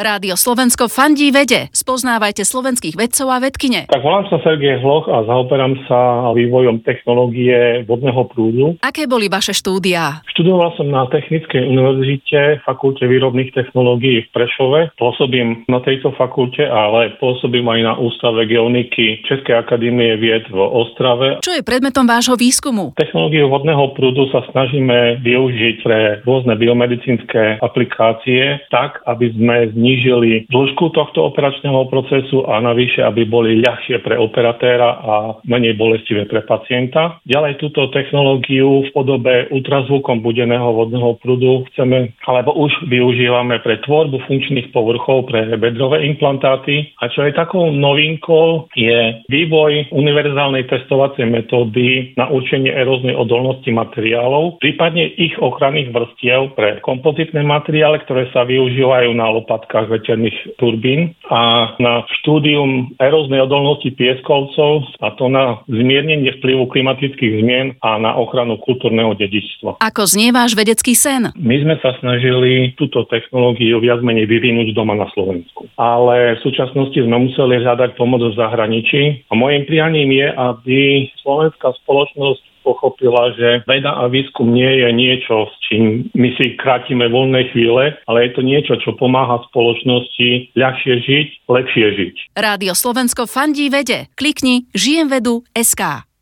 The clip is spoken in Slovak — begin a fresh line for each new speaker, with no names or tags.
Rádio Slovensko fandí vede. Spoznávajte slovenských vedcov a vedkine.
Tak volám sa Sergej Hloch a zaoperám sa vývojom technológie vodného prúdu.
Aké boli vaše štúdia?
Študoval som na Technickej univerzite, fakulte výrobných technológií v Prešove. Pôsobím na tejto fakulte, ale pôsobím aj na Ústave geoniky Českej akadémie vied v Ostrave.
Čo je predmetom vášho výskumu?
Technológiu vodného prúdu sa snažíme využiť pre rôzne biomedicínske aplikácie tak, aby sme znížili dĺžku tohto operačného procesu a navyše, aby boli ľahšie pre operatéra a menej bolestivé pre pacienta. Ďalej túto technológiu v podobe ultrazvukom budeného vodného prúdu chceme, alebo už využívame pre tvorbu funkčných povrchov pre bedrové implantáty. A čo je takou novinkou, je vývoj univerzálnej testovacej metódy na určenie eróznej odolnosti materiálov, prípadne ich ochranných vrstiev pre kompozitné materiály, ktoré sa využívajú na lopatkách veterných turbín a na štúdium eróznej odolnosti pieskovcov a to na zmiernenie vplyvu klimatických zmien a na ochranu kultúrneho dedičstva.
Ako znie váš vedecký sen?
My sme sa snažili túto technológiu viac menej vyvinúť doma na Slovensku. Ale v súčasnosti sme museli hľadať pomoc v zahraničí a môjim prianím je, aby slovenská spoločnosť pochopila, že veda a výskum nie je niečo, s čím my si krátime voľné chvíle, ale je to niečo, čo pomáha spoločnosti ľahšie žiť, lepšie žiť.
Rádio Slovensko fandí vede. Klikni žijem vedu.